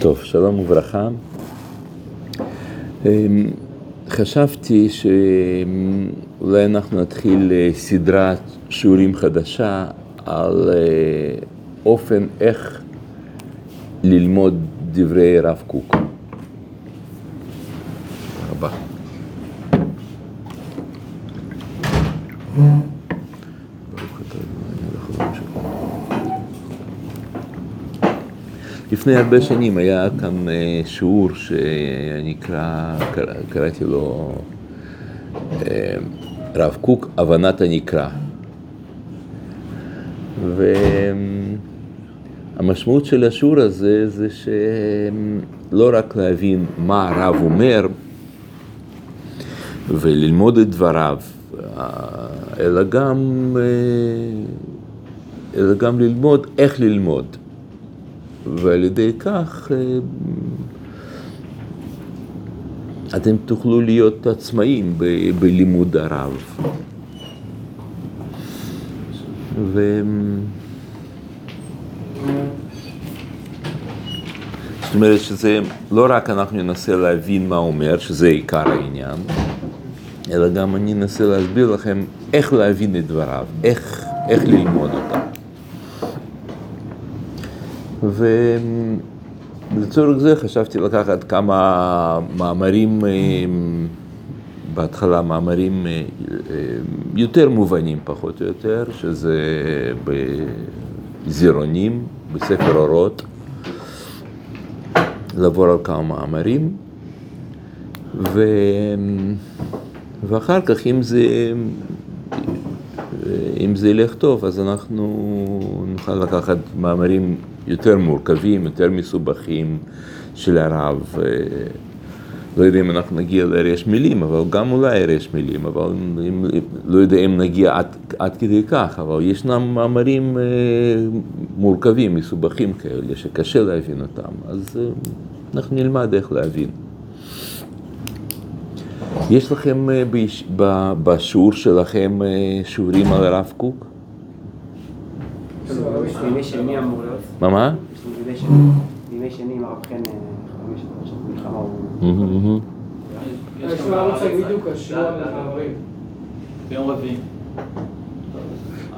טוב, שלום וברכה. אמ, חשבתי שאולי אנחנו נתחיל אה, סדרת שיעורים חדשה על אה, אופן איך ללמוד דברי הרב קוק. הבא. לפני הרבה שנים היה כאן אה, שיעור שנקרא, קראתי לו אה, רב קוק, הבנת הנקרא. והמשמעות של השיעור הזה זה שלא רק להבין מה הרב אומר וללמוד את דבריו, אלא גם, אה, אלא גם ללמוד איך ללמוד. ועל ידי כך אה, אתם תוכלו להיות עצמאים ב- בלימוד הרב. ו... זאת אומרת שזה לא רק אנחנו ננסה להבין מה אומר, שזה עיקר העניין, אלא גם אני אנסה להסביר לכם איך להבין את דבריו, איך, איך ללמוד אותם. ולצורך זה חשבתי לקחת כמה מאמרים, אה, בהתחלה מאמרים אה, יותר מובנים פחות או יותר, שזה בזירונים, בספר אורות, לעבור על כמה מאמרים, ו... ואחר כך אם זה, אם זה ילך טוב, אז אנחנו נוכל לקחת מאמרים יותר מורכבים, יותר מסובכים של הרב. לא יודע אם אנחנו נגיע לרש מילים, אבל גם אולי רש מילים, אבל אם, לא יודע אם נגיע עד, עד כדי כך, אבל ישנם מאמרים מורכבים, מסובכים כאלה, שקשה להבין אותם, אז אנחנו נלמד איך להבין. יש לכם בשיעור שלכם שיעורים על הרב קוק? להיות. מה מה? בימי שני עם הרב חן חמש שנות מלחמה הוא... יש לו ערוץ בדיוק השיעור על המאמרים. ביום רביעי.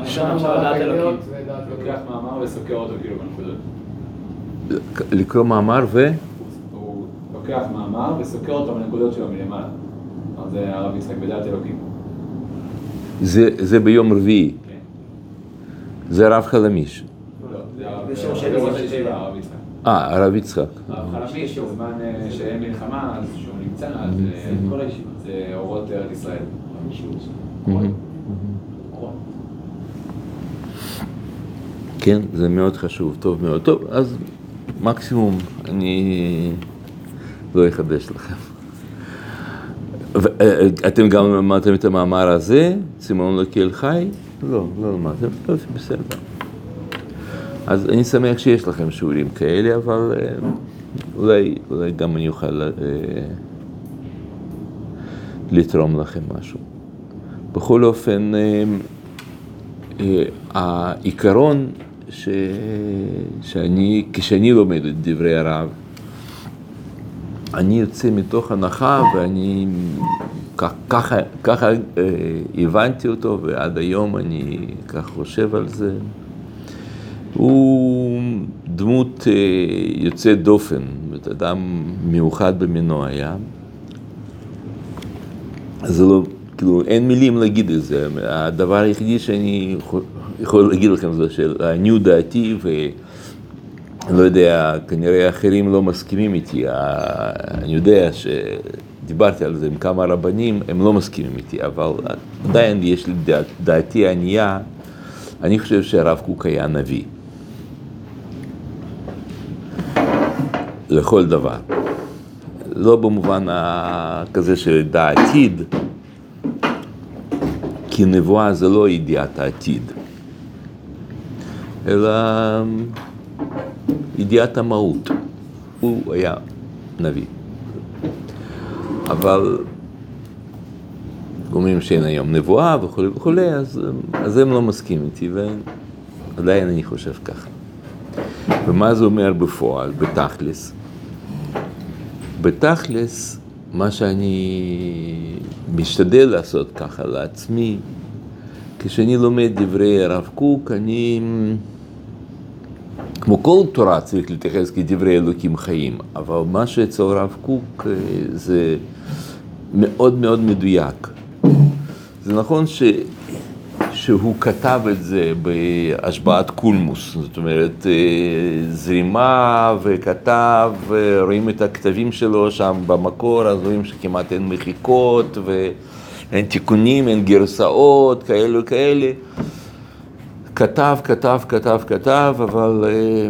שם עכשיו לדעת אלוקים. ודעת לוקח מאמר וסוקר אותו כאילו בנקודות. לקרוא מאמר ו... הוא לוקח מאמר וסוקר אותו בנקודות שלו מלמעלה. זה הרב יצחק בדעת אלוקים. זה, זה ביום רביעי, כן. זה הרב חלמיש. לא, זה הרב יצחק. אה, הרב יצחק. הרב חלמיש, בזמן אה, שאין מלחמה, אז שהוא נמצא, אז אה, כל הישיבה, זה אורות ארץ ישראל. מהמם. כן, זה מאוד חשוב, טוב מאוד. טוב, אז מקסימום אני לא אחדש לכם. ו- אה, אתם גם למדתם את המאמר הזה, צימון לקהל חי? לא, לא למדתם, לא, זה בסדר. אז אני שמח שיש לכם שיעורים כאלה, אבל אה, אולי, אולי גם אני אוכל אה, לתרום לכם משהו. בכל אופן, אה, אה, העיקרון ש... שאני, כשאני לומד את דברי הרב, אני יוצא מתוך הנחה ואני ככה, ככה אה, הבנתי אותו ועד היום אני כך חושב על זה. הוא דמות אה, יוצאת דופן, זאת אדם מיוחד במינו היה. זה לא, כאילו, אין מילים להגיד את זה. הדבר היחידי שאני יכול- להגיד לכם זה שלעניות דעתי, ולא יודע, כנראה אחרים לא מסכימים איתי. ה- אני יודע שדיברתי על זה עם כמה רבנים, הם לא מסכימים איתי, אבל עדיין יש לי דעת, דעתי ענייה, אני חושב שהרב קוק היה נביא. לכל דבר. לא במובן כזה של דע עתיד, כי נבואה זה לא ידיעת העתיד, אלא ידיעת המהות. הוא היה נביא. אבל אומרים שאין היום נבואה וכולי וכולי, אז, אז הם לא מסכימים איתי, ועדיין אני חושב ככה. ומה זה אומר בפועל, בתכלס? בתכלס, מה שאני משתדל לעשות ככה לעצמי, כשאני לומד דברי הרב קוק, אני, כמו כל תורה צריך להתייחס כדברי אלוקים חיים, אבל מה שאצל הרב קוק אה, זה מאוד מאוד מדויק. זה נכון ש... שהוא כתב את זה בהשבעת קולמוס, זאת אומרת אה, זרימה וכתב, רואים את הכתבים שלו שם במקור, אז רואים שכמעט אין מחיקות ואין תיקונים, אין גרסאות, כאלו כאלה. כתב, כתב, כתב, כתב, אבל, אה,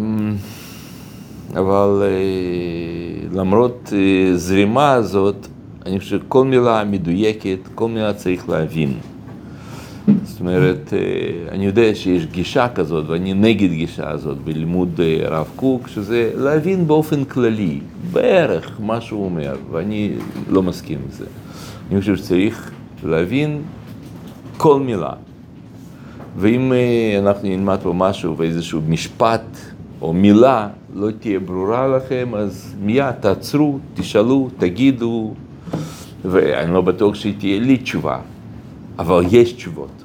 אבל אה, למרות זרימה הזאת, אני חושב שכל מילה מדויקת, כל מילה צריך להבין. זאת אומרת, אני יודע שיש גישה כזאת, ואני נגד גישה הזאת בלימוד הרב קוק, שזה להבין באופן כללי, בערך מה שהוא אומר, ואני לא מסכים עם זה. אני חושב שצריך להבין כל מילה. ואם אנחנו נלמד פה משהו ואיזשהו משפט או מילה לא תהיה ברורה לכם, אז מיד תעצרו, תשאלו, תגידו, ואני לא בטוח שתהיה לי תשובה, אבל יש תשובות.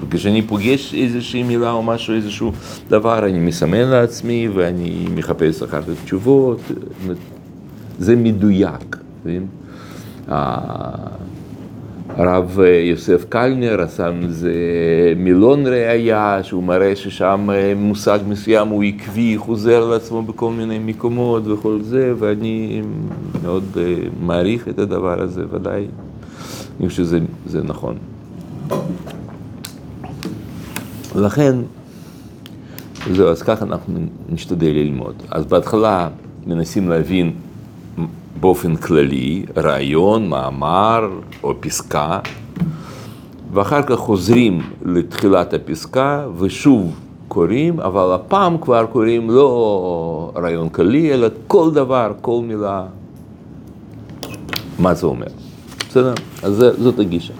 וכשאני פוגש איזושהי מילה או משהו, איזשהו דבר, אני מסמן לעצמי ואני מחפש אחר כך תשובות. זה מדויק. הרב יוסף קלנר עשה מזה מילון ראייה, שהוא מראה ששם מושג מסוים הוא עקבי, חוזר לעצמו בכל מיני מקומות וכל זה, ואני מאוד מעריך את הדבר הזה, ודאי. אני חושב שזה נכון. לכן, זהו, אז ככה אנחנו נשתדל ללמוד. אז בהתחלה מנסים להבין באופן כללי רעיון, מאמר או פסקה, ואחר כך חוזרים לתחילת הפסקה ושוב קוראים, אבל הפעם כבר קוראים לא רעיון כללי, אלא כל דבר, כל מילה, מה זה אומר. בסדר? אז זאת הגישה.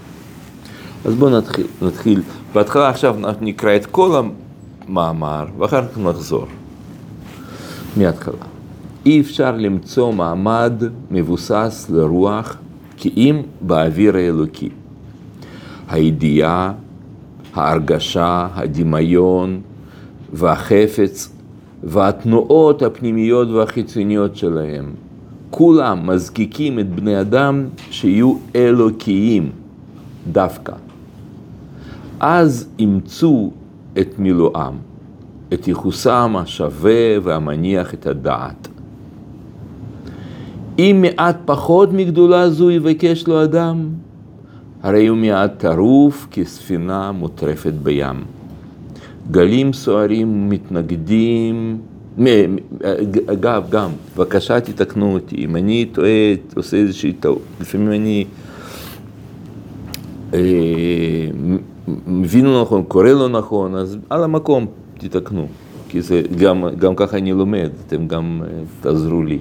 אז בואו נתחיל, נתחיל. בהתחלה עכשיו נקרא את כל המאמר, ואחר כך נחזור. מההתחלה. אי אפשר למצוא מעמד מבוסס לרוח כי אם באוויר האלוקי. הידיעה, ההרגשה, הדמיון והחפץ והתנועות הפנימיות והחיצוניות שלהם, כולם מזקיקים את בני אדם שיהיו אלוקיים דווקא. אז אימצו את מילואם, את ייחוסם השווה והמניח את הדעת. אם מעט פחות מגדולה זו יבקש לו אדם, הרי הוא מעט טרוף כספינה מוטרפת בים. גלים סוערים מתנגדים, אגב, גם, בבקשה תתקנו אותי, אם אני טועה, עושה איזושהי טעות, לפעמים אני מבין לא נכון, קורא לא נכון, אז על המקום תתקנו, כי זה גם, גם ככה אני לומד, אתם גם תעזרו לי.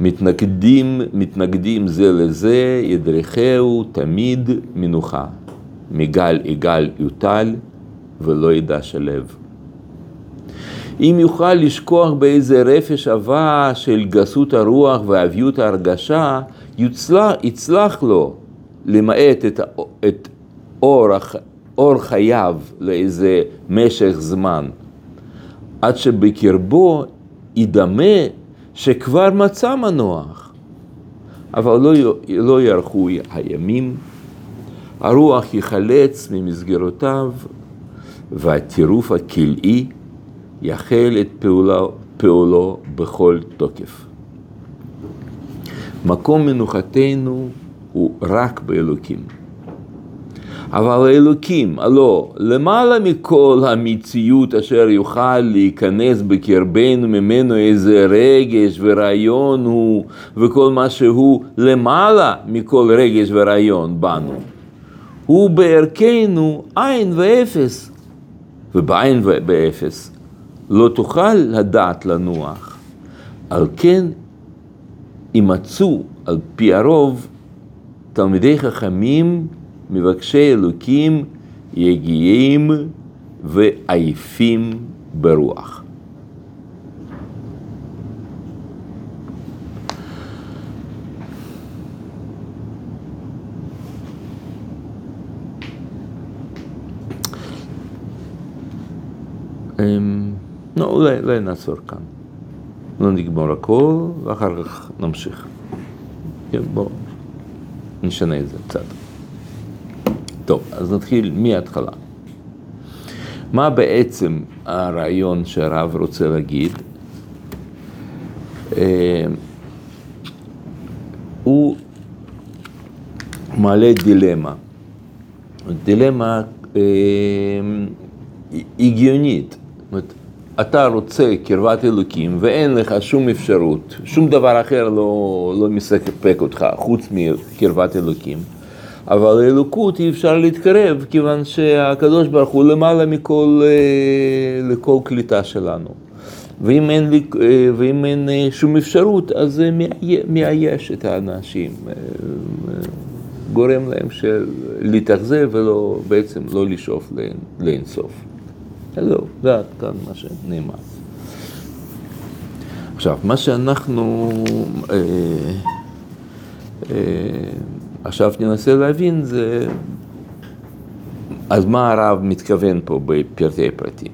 מתנגדים, מתנגדים זה לזה, ידרכהו תמיד מנוחה. מגל יגל יוטל ולא ידע שלב. אם יוכל לשכוח באיזה רפש עבה של גסות הרוח ואביות ההרגשה, יצלח, יצלח לו למעט את, את אור, אור חייו לאיזה משך זמן, עד שבקרבו ידמה שכבר מצא מנוח, אבל לא, לא יארכו הימים, הרוח ייחלץ ממסגרותיו, והטירוף הכלאי יחל את פעולו, פעולו בכל תוקף. מקום מנוחתנו הוא רק באלוקים. אבל האלוקים, הלא, למעלה מכל המציאות אשר יוכל להיכנס בקרבנו ממנו איזה רגש ורעיון הוא, וכל מה שהוא למעלה מכל רגש ורעיון בנו. הוא בערכנו עין ואפס, ובעין ואפס לא תוכל לדעת לנוח. על כן יימצאו על פי הרוב תלמידי חכמים מבקשי אלוקים יגיעים ועייפים ברוח. לא, אולי, אולי נעצור כאן. ‫לא נגמור הכול, ואחר כך נמשיך. כן, ‫בואו נשנה את זה קצת. טוב, אז נתחיל מההתחלה. מה בעצם הרעיון שהרב רוצה להגיד? אה, הוא מעלה דילמה. דילמה אה, הגיונית. זאת אומרת, אתה רוצה קרבת אלוקים ואין לך שום אפשרות, שום דבר אחר לא, לא מספק אותך חוץ מקרבת אלוקים. אבל לאלוקות אי אפשר להתקרב, כיוון שהקדוש ברוך הוא למעלה מכל אה, לכל קליטה שלנו. ואם אין, לי, אה, ואם אין אה, שום אפשרות, אז זה מייאש את האנשים, גורם להם של להתאכזב ולא, בעצם לא לשאוף לאינסוף. זהו, זה עד כאן מה שנאמר. עכשיו, מה שאנחנו אה, אה, עכשיו ננסה להבין זה, אז מה הרב מתכוון פה בפרטי פרטים?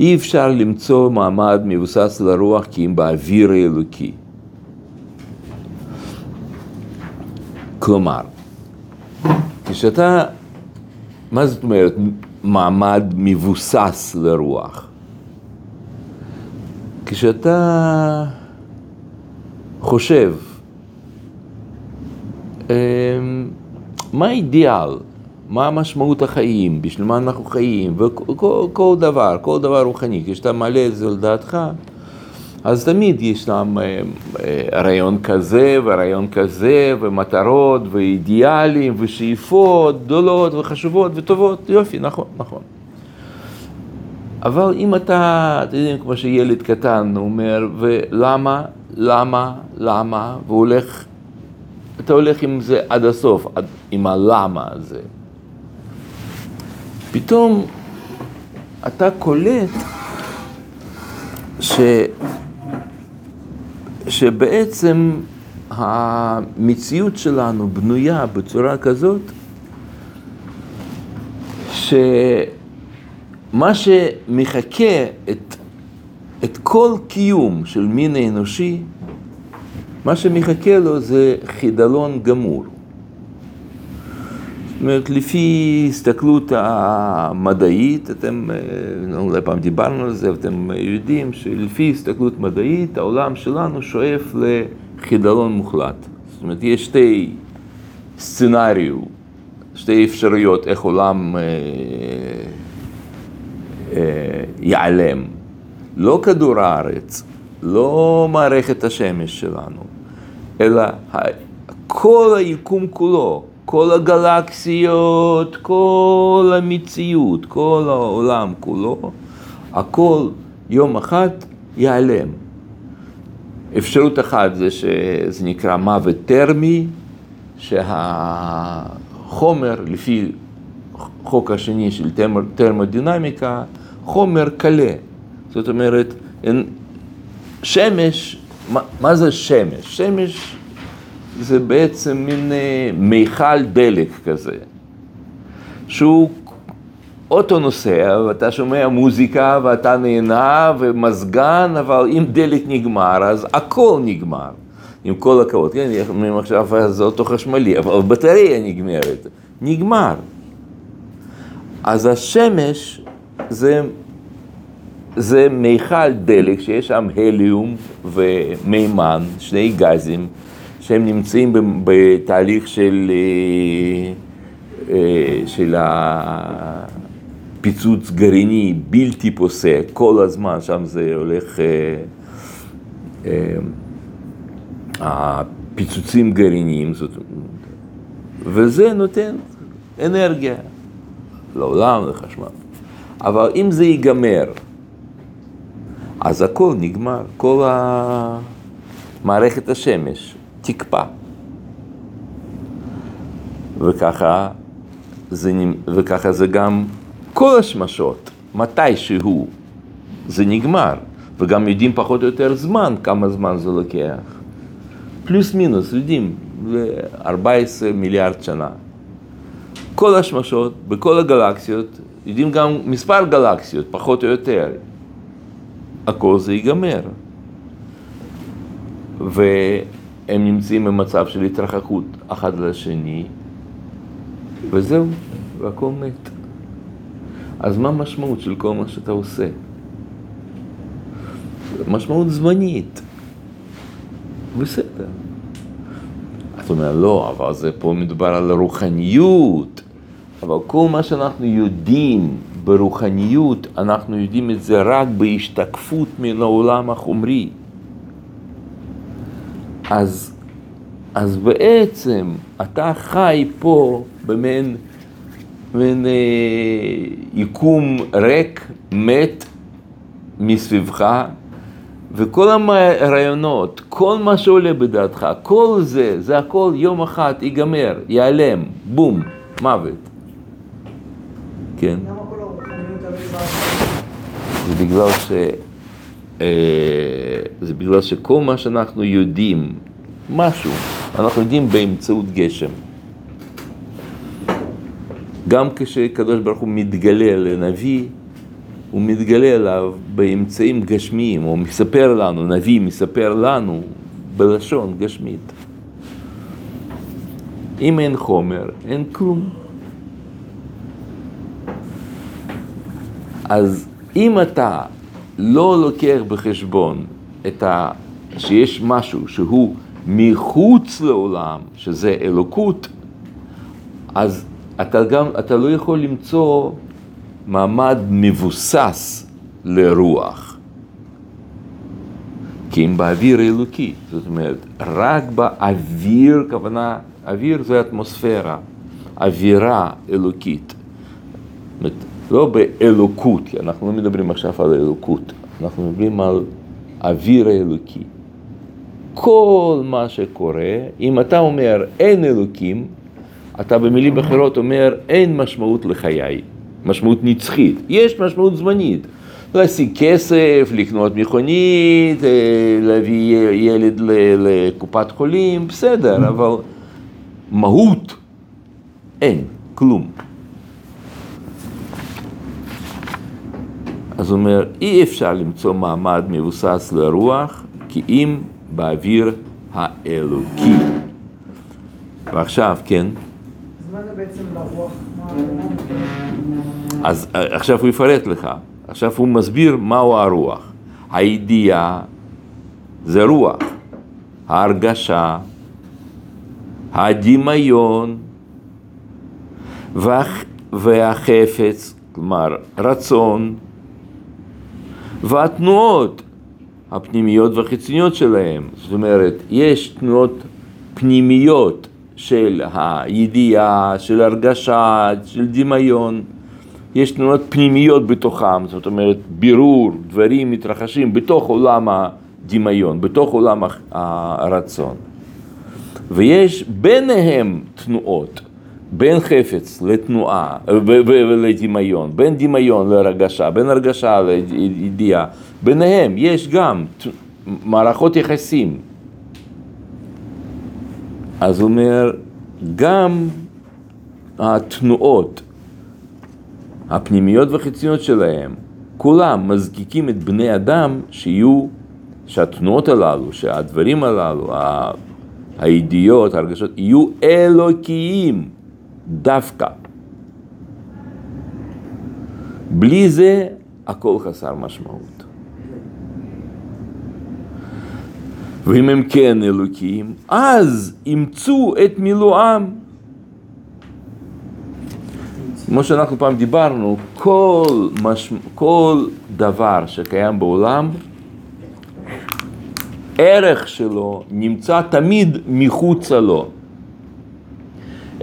אי אפשר למצוא מעמד מבוסס לרוח כי אם באוויר האלוקי. כלומר, כשאתה, מה זאת אומרת מעמד מבוסס לרוח? כשאתה חושב מה האידיאל? מה משמעות החיים? בשביל מה אנחנו חיים? וכל כל דבר, כל דבר רוחני, כשאתה מעלה את זה לדעתך, אז תמיד ישנם אה, אה, רעיון כזה ורעיון כזה, ומטרות ואידיאלים ושאיפות גדולות וחשובות וטובות, יופי, נכון, נכון. אבל אם אתה, אתם יודעים, כמו שילד קטן אומר, ולמה, למה, למה, והוא הולך אתה הולך עם זה עד הסוף, עד, עם הלמה הזה. פתאום אתה קולט ש... שבעצם המציאות שלנו בנויה בצורה כזאת, שמה שמחכה את, את כל קיום של מין האנושי מה שמחכה לו זה חידלון גמור. זאת אומרת, לפי הסתכלות המדעית, אתם, אה, אולי פעם דיברנו על זה, ואתם יודעים שלפי הסתכלות מדעית, העולם שלנו שואף לחידלון מוחלט. זאת אומרת, יש שתי סצנריו, שתי אפשרויות איך עולם אה, אה, ייעלם. לא כדור הארץ, לא מערכת השמש שלנו, אלא כל היקום כולו, כל הגלקסיות, כל המציאות, כל העולם כולו, הכל יום אחד ייעלם. אפשרות אחת זה שזה נקרא מוות טרמי, שהחומר, לפי חוק השני של טרמודינמיקה, חומר קלה. זאת אומרת, שמש, מה, זה שמש? שמש זה בעצם מין אה, מיכל דלק כזה, שהוא אוטו נוסע ואתה שומע מוזיקה ואתה נהנה ומזגן, אבל אם דלק נגמר אז הכל נגמר, עם כל הכבוד, כן, אומרים עכשיו זה אוטו חשמלי, אבל בטריה נגמרת, נגמר. אז השמש זה זה מיכל דלק שיש שם הליום ומימן, שני גזים, שהם נמצאים בתהליך של, אה, אה, של הפיצוץ גרעיני בלתי פוסק, כל הזמן, שם זה הולך, אה, הפיצוצים גרעיניים, זאת, וזה נותן אנרגיה לעולם, לחשמל. אבל אם זה ייגמר, אז הכל נגמר, כל מערכת השמש תקפא. וככה זה, וככה זה גם כל השמשות, מתישהו זה נגמר, וגם יודעים פחות או יותר זמן, כמה זמן זה לוקח. פלוס מינוס, יודעים, 14 מיליארד שנה. כל השמשות, בכל הגלקסיות, יודעים גם מספר גלקסיות, פחות או יותר. הכל זה ייגמר. והם נמצאים במצב של התרחקות אחד לשני, וזהו, והכל מת. אז מה המשמעות של כל מה שאתה עושה? משמעות זמנית. בסדר. אתה אומר, לא, אבל זה פה מדובר על רוחניות. אבל כל מה שאנחנו יודעים ברוחניות, אנחנו יודעים את זה רק בהשתקפות מן העולם החומרי. אז, אז בעצם אתה חי פה במין מין, אה, יקום ריק, מת מסביבך, וכל הרעיונות, כל מה שעולה בדעתך, כל זה, זה הכל יום אחד ייגמר, ייעלם, בום, מוות. כן. זה בגלל ש... אה, זה בגלל שכל מה שאנחנו יודעים, משהו, אנחנו יודעים באמצעות גשם. גם כשקדוש ברוך הוא מתגלה לנביא, הוא מתגלה אליו באמצעים גשמיים, הוא מספר לנו, נביא מספר לנו בלשון גשמית. אם אין חומר, אין כלום. אז אם אתה לא לוקח בחשבון את ה... שיש משהו שהוא מחוץ לעולם, שזה אלוקות, אז אתה גם, אתה לא יכול למצוא מעמד מבוסס לרוח. כי אם באוויר אלוקי, זאת אומרת, רק באוויר, כוונה, אוויר זה אטמוספירה, אווירה אלוקית. זאת אומרת, לא באלוקות, כי אנחנו לא מדברים עכשיו על אלוקות, אנחנו מדברים על אוויר האלוקי. כל מה שקורה, אם אתה אומר אין אלוקים, אתה במילים אחרות אומר אין משמעות לחיי, משמעות נצחית, יש משמעות זמנית. להשיג כסף, לקנות מכונית, אה, להביא ילד לקופת חולים, בסדר, אבל מהות אין, כלום. אז הוא אומר, אי אפשר למצוא מעמד מבוסס לרוח, כי אם באוויר האלוקי. ועכשיו, כן, אז מה זה בעצם לרוח? אז אה, עכשיו הוא יפרט לך, עכשיו הוא מסביר מהו הרוח. הידיעה זה רוח, ההרגשה, הדמיון והח... והחפץ, כלומר רצון, והתנועות הפנימיות והחיצוניות שלהם. זאת אומרת, יש תנועות פנימיות של הידיעה, של הרגשה, של דמיון. יש תנועות פנימיות בתוכם, זאת אומרת, בירור, דברים מתרחשים בתוך עולם הדמיון, בתוך עולם הרצון. ויש ביניהם תנועות, בין חפץ לתנועה, לדמיון, בין דמיון להרגשה, בין הרגשה לידיעה, ביניהם יש גם מערכות יחסים. אז הוא אומר, גם התנועות הפנימיות והחיצוניות שלהם, כולם מזקיקים את בני אדם שיהיו, שהתנועות הללו, שהדברים הללו, הידיעות, הרגשות, יהיו אלוקיים דווקא. בלי זה הכל חסר משמעות. ואם הם כן אלוקיים, אז אימצו את מילואם. כמו שאנחנו פעם דיברנו, כל, מש... כל דבר שקיים בעולם, ערך שלו נמצא תמיד מחוצה לו.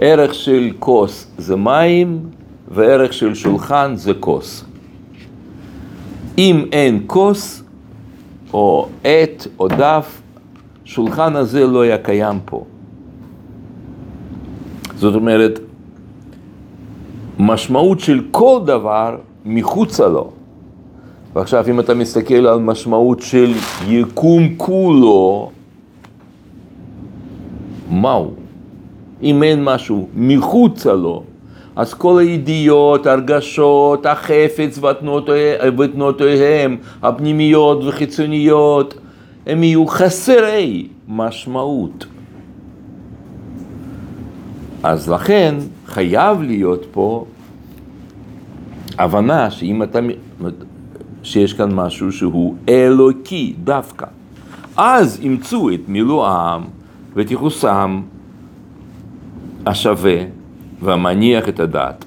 ערך של כוס זה מים, וערך של שולחן זה כוס. אם אין כוס, או עט, או דף, שולחן הזה לא היה קיים פה. זאת אומרת, משמעות של כל דבר מחוצה לו. ועכשיו אם אתה מסתכל על משמעות של יקום כולו, מהו? אם אין משהו מחוצה לו, אז כל הידיעות, הרגשות, החפץ ותנועותיהם, הפנימיות וחיצוניות, הם יהיו חסרי משמעות. אז לכן חייב להיות פה הבנה שאם אתה, שיש כאן משהו שהוא אלוקי דווקא, אז אימצו את מילואם ואת ייחוסם השווה והמניח את הדעת.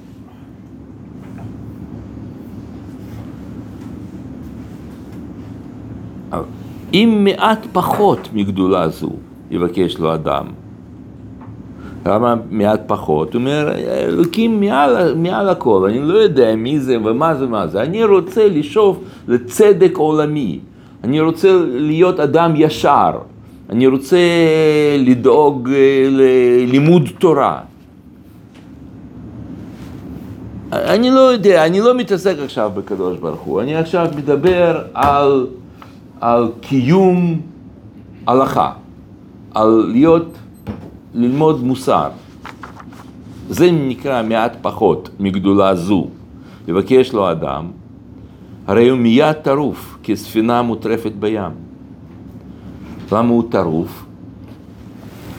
אם מעט פחות מגדולה זו יבקש לו אדם, למה מעט פחות? הוא אומר, אלוקים מעל, מעל הכל, אני לא יודע מי זה ומה זה ומה זה, אני רוצה לשאוף לצדק עולמי, אני רוצה להיות אדם ישר, אני רוצה לדאוג אה, ללימוד תורה. אני לא יודע, אני לא מתעסק עכשיו בקדוש ברוך הוא, אני עכשיו מדבר על, על קיום הלכה, על להיות, ללמוד מוסר. זה נקרא מעט פחות מגדולה זו. לבקש לו אדם, הרי הוא מיד טרוף כספינה מוטרפת בים. למה הוא טרוף?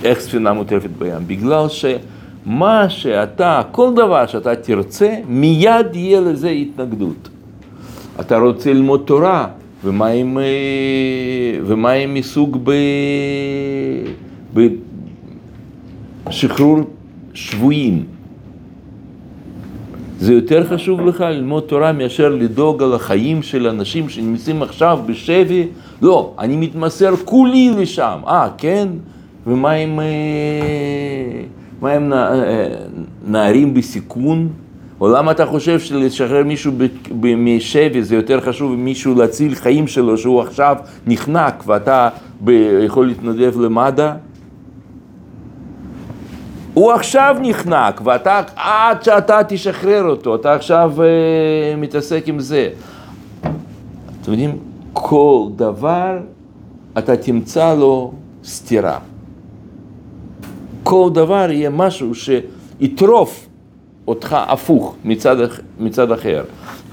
איך ספינה מוטרפת בים? בגלל שמה שאתה, כל דבר שאתה תרצה, מיד יהיה לזה התנגדות. אתה רוצה ללמוד תורה, ומה עם, אה, ב... בשחרור שבויים? זה יותר חשוב לך ללמוד תורה מאשר לדאוג על החיים של אנשים שנמצאים עכשיו בשבי? לא, אני מתמסר כולי לשם. אה, כן? ומה עם, אה, אה, נערים בסיכון? או למה אתה חושב שלשחרר מישהו משבי זה יותר חשוב ממישהו להציל חיים שלו שהוא עכשיו נחנק ואתה יכול להתנדב למד"א? הוא עכשיו נחנק, ואתה, עד שאתה תשחרר אותו, אתה עכשיו אה, מתעסק עם זה. אתם יודעים, כל דבר אתה תמצא לו סתירה. כל דבר יהיה משהו שיטרוף אותך הפוך מצד, מצד אחר.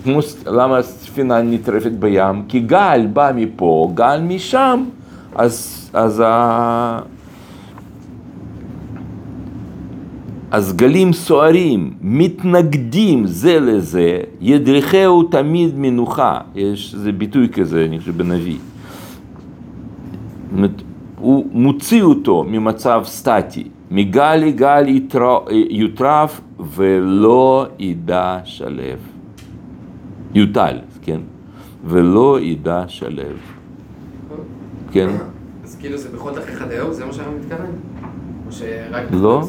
כמו, למה הספינה נטרפת בים? כי גל בא מפה, גל משם, אז, אז ה... אז גלים סוערים, מתנגדים זה לזה, ידריכהו תמיד מנוחה. יש איזה ביטוי כזה, אני חושב, בנביא. הוא מוציא אותו ממצב סטטי, מגל לגל יוטרף ולא ידע שלב. יוטל, כן? ולא ידע שלב. כן? אז כאילו זה בכל דרכך עד היום? זה מה שאתה מתכוון? או שרק... לא.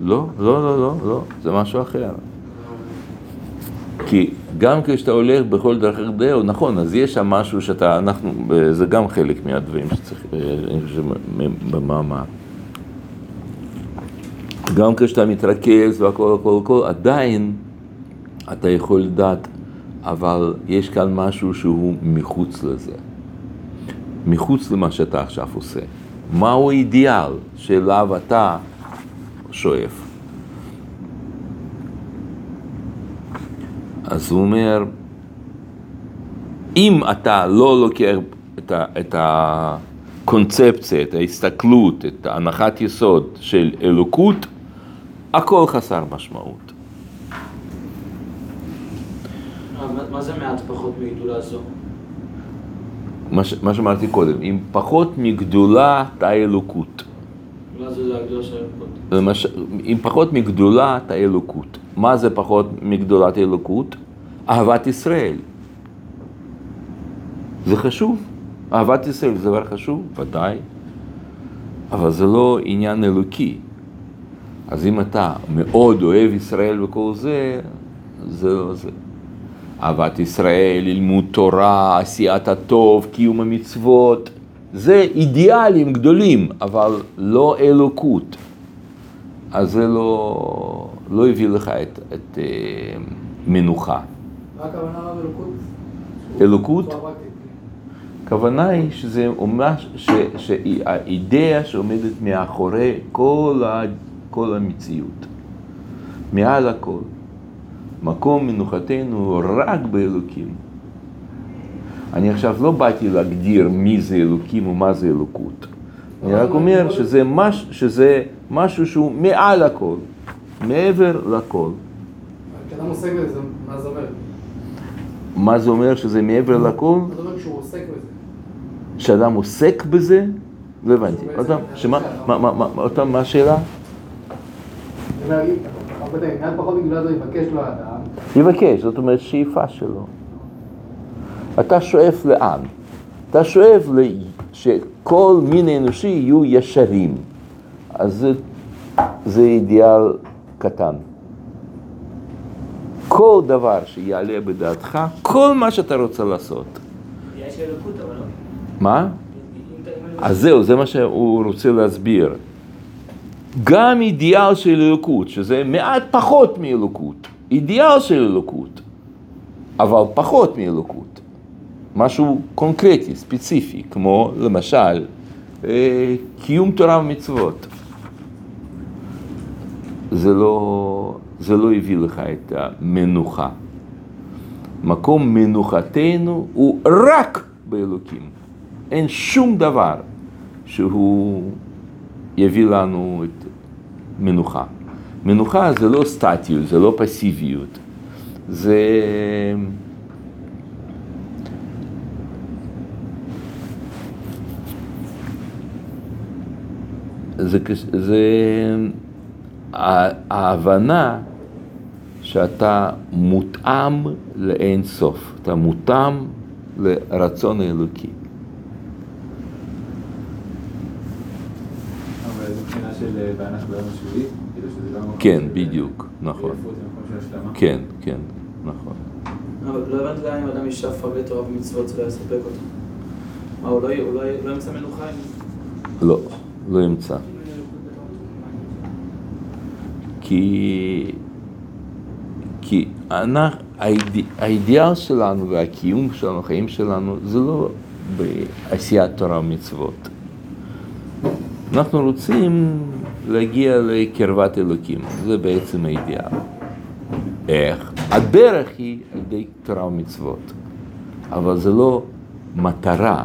לא, לא, לא, לא, לא, זה משהו אחר. כי גם כשאתה הולך בכל דרך דעו, נכון, אז יש שם משהו שאתה, אנחנו, זה גם חלק מהדברים שצריך, אה, במאמר. גם כשאתה מתרכז והכל, הכל, הכל, עדיין אתה יכול לדעת, אבל יש כאן משהו שהוא מחוץ לזה. מחוץ למה שאתה עכשיו עושה. מהו האידיאל שאליו אתה שואף? אז הוא אומר, אם אתה לא לוקח את, ה, את הקונספציה, את ההסתכלות, את הנחת יסוד של אלוקות, הכל חסר משמעות. מה- מה זה מעט פחות מגדולה זו? מה, ש, מה שאמרתי קודם, עם פחות מגדולת האלוקות. זה הגדולה של. למש... עם פחות מגדולת האלוקות. מה זה פחות מגדולת האלוקות? אהבת ישראל. זה חשוב. אהבת ישראל זה דבר חשוב, ודאי, אבל זה לא עניין אלוקי. אז אם אתה מאוד אוהב ישראל וכל זה, זה לא זה. אהבת ישראל, לימוד תורה, עשיית הטוב, קיום המצוות, זה אידיאלים גדולים, אבל לא אלוקות. אז זה לא, לא הביא לך את, את אה, מנוחה. מה הכוונה רב אלוקות? הכוונה היא שזה ממש, ש- שהיא האידאה שעומדת מאחורי כל, ה, כל המציאות. מעל הכל. מקום מנוחתנו רק באלוקים. אני עכשיו לא באתי להגדיר מי זה אלוקים ומה זה אלוקות. אני רק אומר שזה, מש, שזה משהו שהוא מעל הכל, מעבר לכל. כשאדם עוסק בזה, מה זה אומר? מה זה אומר שזה מעבר לכל? מה זה אומר כשהוא עוסק בזה? שאדם עוסק בזה? לא הבנתי. שהוא עוד פעם, שמה, מה, מה, מה, עוד פעם, מה השאלה? יבקש, זאת אומרת שאיפה שלו. אתה שואף לאן? אתה שואף ל... שכל מין אנושי יהיו ישרים. אז זה, זה אידיאל קטן. כל דבר שיעלה בדעתך, כל מה שאתה רוצה לעשות. יש אלוקות, אבל לא. מה? אז זהו, זה מה שהוא רוצה להסביר. גם אידיאל של אלוקות, שזה מעט פחות מאלוקות, אידיאל של אלוקות, אבל פחות מאלוקות. משהו קונקרטי, ספציפי, כמו למשל אה, קיום תורה ומצוות. זה לא, זה לא הביא לך את המנוחה. מקום מנוחתנו הוא רק באלוקים. אין שום דבר שהוא יביא לנו את מנוחה. מנוחה זה לא סטטיות, זה לא פסיביות, זה... זה, זה ההבנה שאתה מותאם לאין סוף, אתה מותאם לרצון האלוקי. אה, כאילו לא כן, של- בדיוק, נכון. כן, כן, נכון. אבל לא הבנתי גם אם אדם ישאף הרבה תורה ומצוות זה לא יספק אותו. מה, הוא לא לא לא ימצא מנוחה. לא, לא ימצא. כי, כי אנחנו, האיד, האידיאל שלנו והקיום שלנו, החיים שלנו, זה לא בעשיית תורה ומצוות. אנחנו רוצים להגיע לקרבת אלוקים, זה בעצם האידיאל. איך? הדרך היא על ידי תורה ומצוות, אבל זה לא מטרה,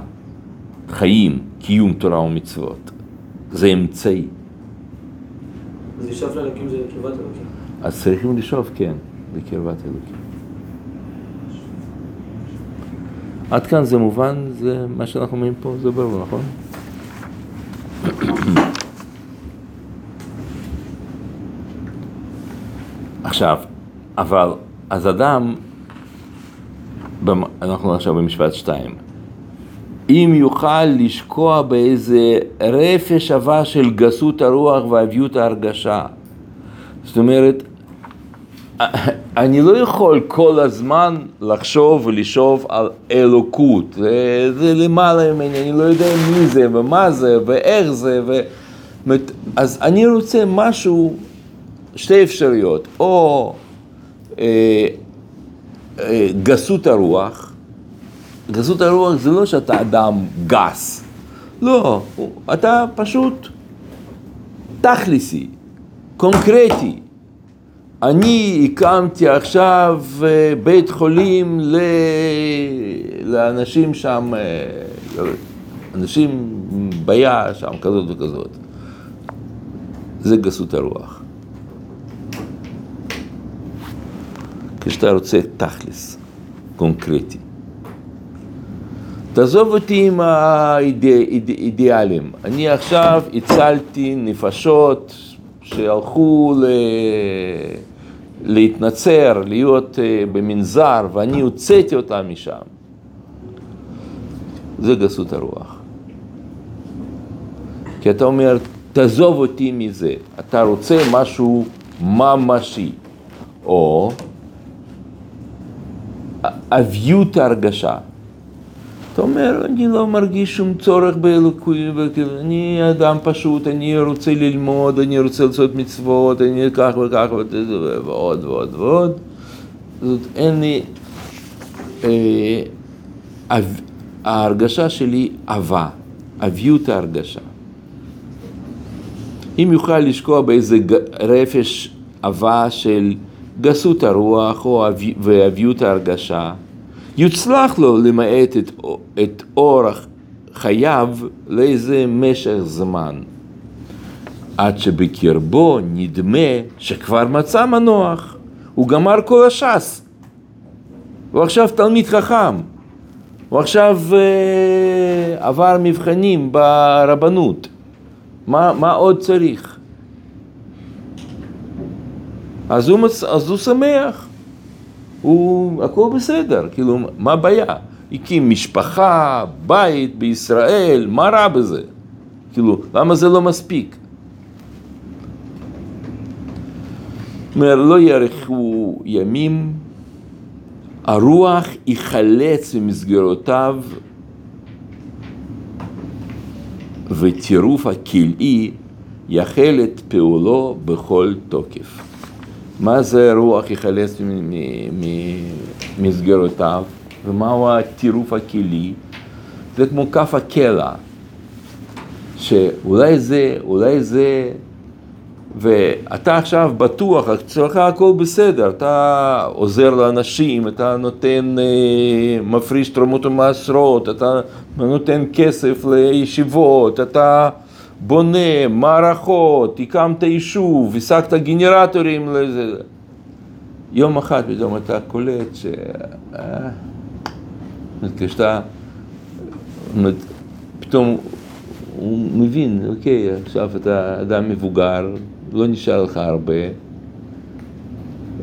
חיים, קיום תורה ומצוות. זה אמצעי. אז לשאוף לאלוקים זה קרבת אלוקים. אז צריכים לשאוף, כן, לקרבת אלוקים. עד כאן זה מובן, זה מה שאנחנו אומרים פה, זה ברור, נכון? עכשיו, אבל, אז אדם, אנחנו עכשיו במשפט שתיים, אם יוכל לשקוע באיזה רפש עבה של גסות הרוח ועביות ההרגשה. זאת אומרת, אני לא יכול כל הזמן לחשוב ולשאוב על אלוקות. זה, זה למעלה ממני, אני לא יודע מי זה ומה זה ואיך זה. ו... אז אני רוצה משהו, שתי אפשרויות, או אה, אה, גסות הרוח, גסות הרוח זה לא שאתה אדם גס, לא, אתה פשוט תכלסי, קונקרטי. אני הקמתי עכשיו אה, בית חולים ל... לאנשים שם, אה, אנשים בעיה שם, כזאת וכזאת. זה גסות הרוח. כשאתה רוצה תכלס, קונקרטי. תעזוב אותי עם האידיאלים. אני עכשיו הצלתי נפשות שהלכו ל... להתנצר, להיות אה, במנזר, ואני הוצאתי אותם משם. זה גסות הרוח. כי אתה אומר, תעזוב אותי מזה, אתה רוצה משהו ממשי, או אביות ההרגשה. אתה אומר, אני לא מרגיש שום צורך באלוקות, אני אדם פשוט, אני רוצה ללמוד, אני רוצה לעשות מצוות, אני כך וכך ועוד ועוד ועוד. זאת אין לי... אה, ההרגשה שלי עבה, אביות ההרגשה. אם יוכל לשקוע באיזה רפש הבאה של גסות הרוח או אבי- ואביות ההרגשה, יוצלח לו למעט את, את אורח חייו לאיזה משך זמן, עד שבקרבו נדמה שכבר מצא מנוח, הוא גמר כל הש"ס, הוא עכשיו תלמיד חכם, הוא עכשיו אה, עבר מבחנים ברבנות, מה, מה עוד צריך? אז הוא. אז הוא שמח, הוא, הכל בסדר, כאילו, מה הבעיה? הקים משפחה, בית בישראל, מה רע בזה? כאילו, למה זה לא מספיק? אומר, לא יארכו ימים, הרוח ייחלץ ממסגרותיו וטירוף הכלאי יחל את פעולו בכל תוקף. מה זה רוח מ- ממסגרותיו ומהו הטירוף הכלאי? זה כמו כף הקלע, שאולי זה, אולי זה, ואתה עכשיו בטוח, אצלך הכל בסדר, אתה עוזר לאנשים, אתה נותן, אה, מפריש תרומות ומעשרות, אתה נותן כסף לישיבות, אתה בונה מערכות, הקמת יישוב, השגת גנרטורים לזה. יום אחד פתאום אתה קולט ש... אה, כשאתה... פתאום הוא מבין, אוקיי, עכשיו אתה אדם מבוגר, לא נשאר לך הרבה,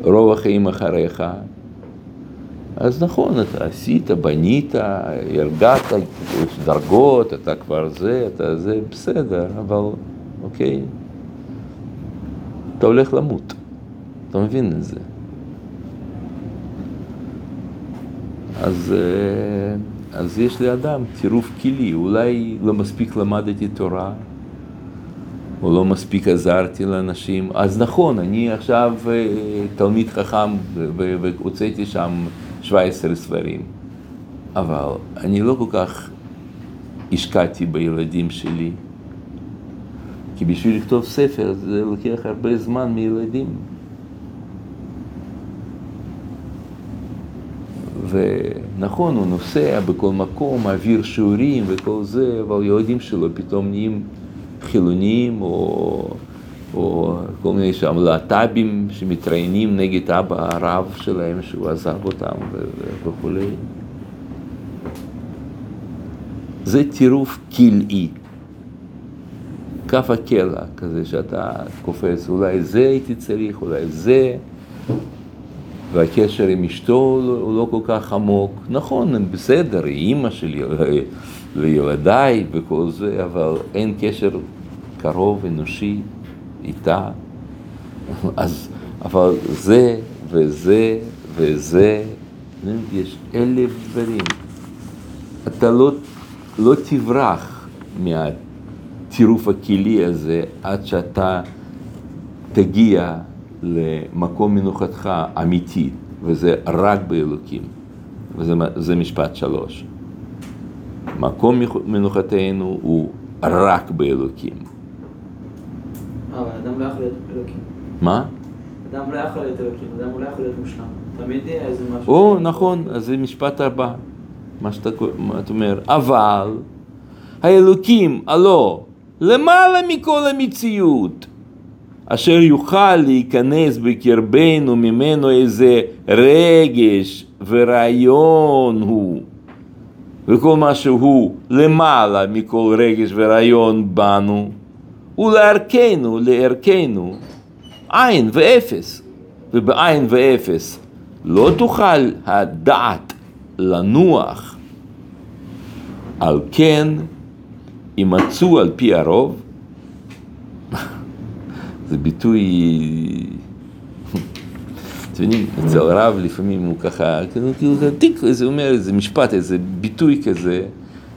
רוב החיים אחריך, אז נכון, אתה עשית, בנית, הרגעת, יש דרגות, אתה כבר זה, אתה זה, בסדר, אבל אוקיי, אתה הולך למות, אתה מבין את זה. אז, אה, אז יש לאדם טירוף כלי, אולי לא מספיק למדתי תורה, או לא מספיק עזרתי לאנשים, אז נכון, אני עכשיו אה, תלמיד חכם והוצאתי שם 17 ספרים, אבל אני לא כל כך השקעתי בילדים שלי, כי בשביל לכתוב ספר זה לוקח הרבה זמן מילדים. ונכון, הוא נוסע בכל מקום, מעביר שיעורים וכל זה, אבל ילדים שלו פתאום נהיים חילוניים, או, או כל מיני שם להט"בים שמתראיינים נגד אבא הרב שלהם שהוא עזב אותם וכולי. זה טירוף כלאי. כף הקלע כזה שאתה קופץ, אולי זה הייתי צריך, אולי זה. והקשר עם אשתו הוא לא כל כך עמוק. נכון, הם בסדר, היא אימא שלי, לילדיי וכל זה, אבל אין קשר קרוב, אנושי, איתה. אז, אבל זה וזה וזה, יש אלף דברים. אתה לא, לא תברח מהטירוף הכלי הזה עד שאתה תגיע למקום מנוחתך אמיתי, וזה רק באלוקים, וזה זה משפט שלוש. מקום מנוחתנו הוא רק באלוקים. אבל אדם לא יכול להיות אלוקים. מה? אדם לא יכול להיות אלוקים, אדם לא יכול להיות מושלם. תמיד יהיה איזה משהו. או, נכון, אז זה משפט הבא, מה שאתה אומר. אבל האלוקים, הלא, למעלה מכל המציאות, אשר יוכל להיכנס בקרבנו ממנו איזה רגש ורעיון הוא, וכל מה שהוא למעלה מכל רגש ורעיון בנו, ולערכנו, לערכנו, עין ואפס, ובעין ואפס לא תוכל הדעת לנוח. על כן, יימצאו על פי הרוב, זה ביטוי, אתם יודעים, אצל הרב לפעמים הוא ככה, כאילו, כאילו, תיק, זה אומר איזה משפט, איזה ביטוי כזה,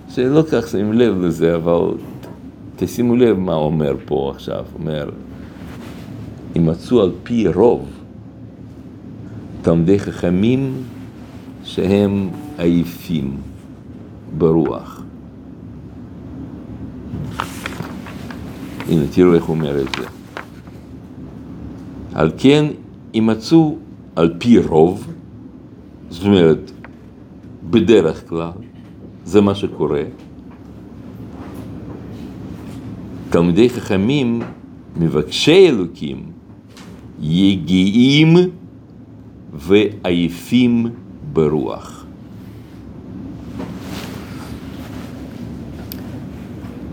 שלא כך שמים לב לזה, אבל תשימו לב מה אומר פה עכשיו, אומר, יימצאו על פי רוב תלמידי חכמים שהם עייפים ברוח. הנה, תראו איך הוא אומר את זה. על כן יימצאו על פי רוב, זאת אומרת, בדרך כלל, זה מה שקורה. תלמידי חכמים, מבקשי אלוקים, יגיעים ועייפים ברוח.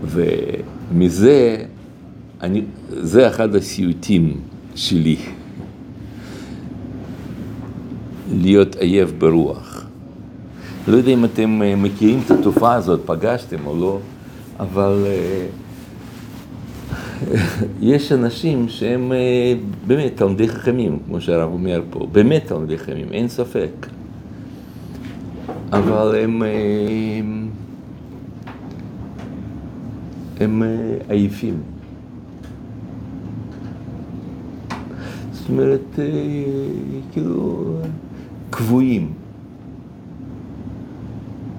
ומזה, אני, זה אחד הסיוטים שלי, להיות עייף ברוח. לא יודע אם אתם אה, מכירים את התופעה הזאת, פגשתם או לא, אבל אה, יש אנשים שהם אה, באמת תלמידי חכמים, כמו שהרב אומר פה, באמת תלמידי חכמים, אין ספק. אבל הם, הם, הם עייפים. זאת אומרת, כאילו, קבועים.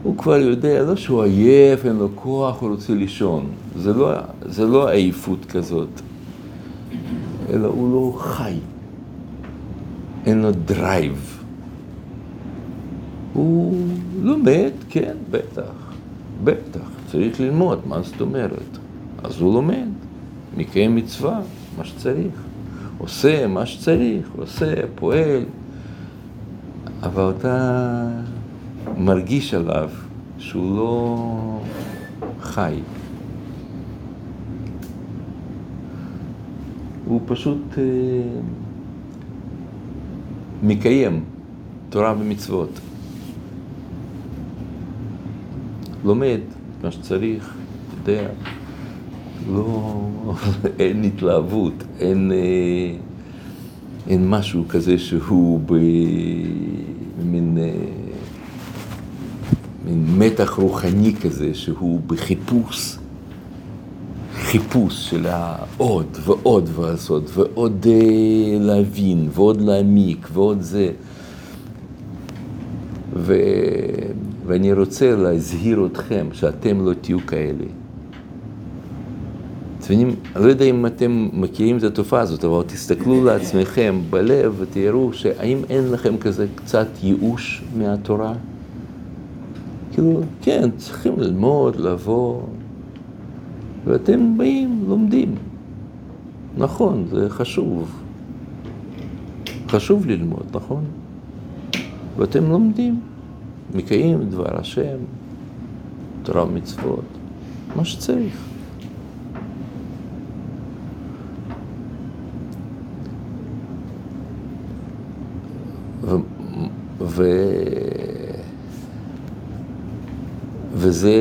הוא כבר יודע, לא שהוא עייף, אין לו כוח, הוא רוצה לישון. זה לא, זה לא עייפות כזאת, אלא הוא לא חי. אין לו drive. הוא לומד, כן, בטח, בטח, צריך ללמוד, מה זאת אומרת? אז הוא לומד, מקיים מצווה, מה שצריך, עושה מה שצריך, עושה, פועל, אבל אתה מרגיש עליו שהוא לא חי. הוא פשוט אה, מקיים תורה ומצוות. לומד מה שצריך, יודע, לא, אין התלהבות, אין, אה, אין משהו כזה שהוא במין אה, מין מתח רוחני כזה שהוא בחיפוש, חיפוש של העוד ועוד לעשות, ועוד אה, להבין, ועוד להעמיק, ועוד זה. ו... ואני רוצה להזהיר אתכם שאתם לא תהיו כאלה. אני לא יודע אם אתם מכירים את התופעה הזאת, אבל תסתכלו לעצמכם בלב ותראו שהאם אין לכם כזה קצת ייאוש מהתורה? כאילו, כן, צריכים ללמוד, לבוא, ואתם באים, לומדים. נכון, זה חשוב. חשוב ללמוד, נכון? ואתם לומדים, מקיים דבר השם, תורה ומצוות, מה שצריך. ו... ו... וזה,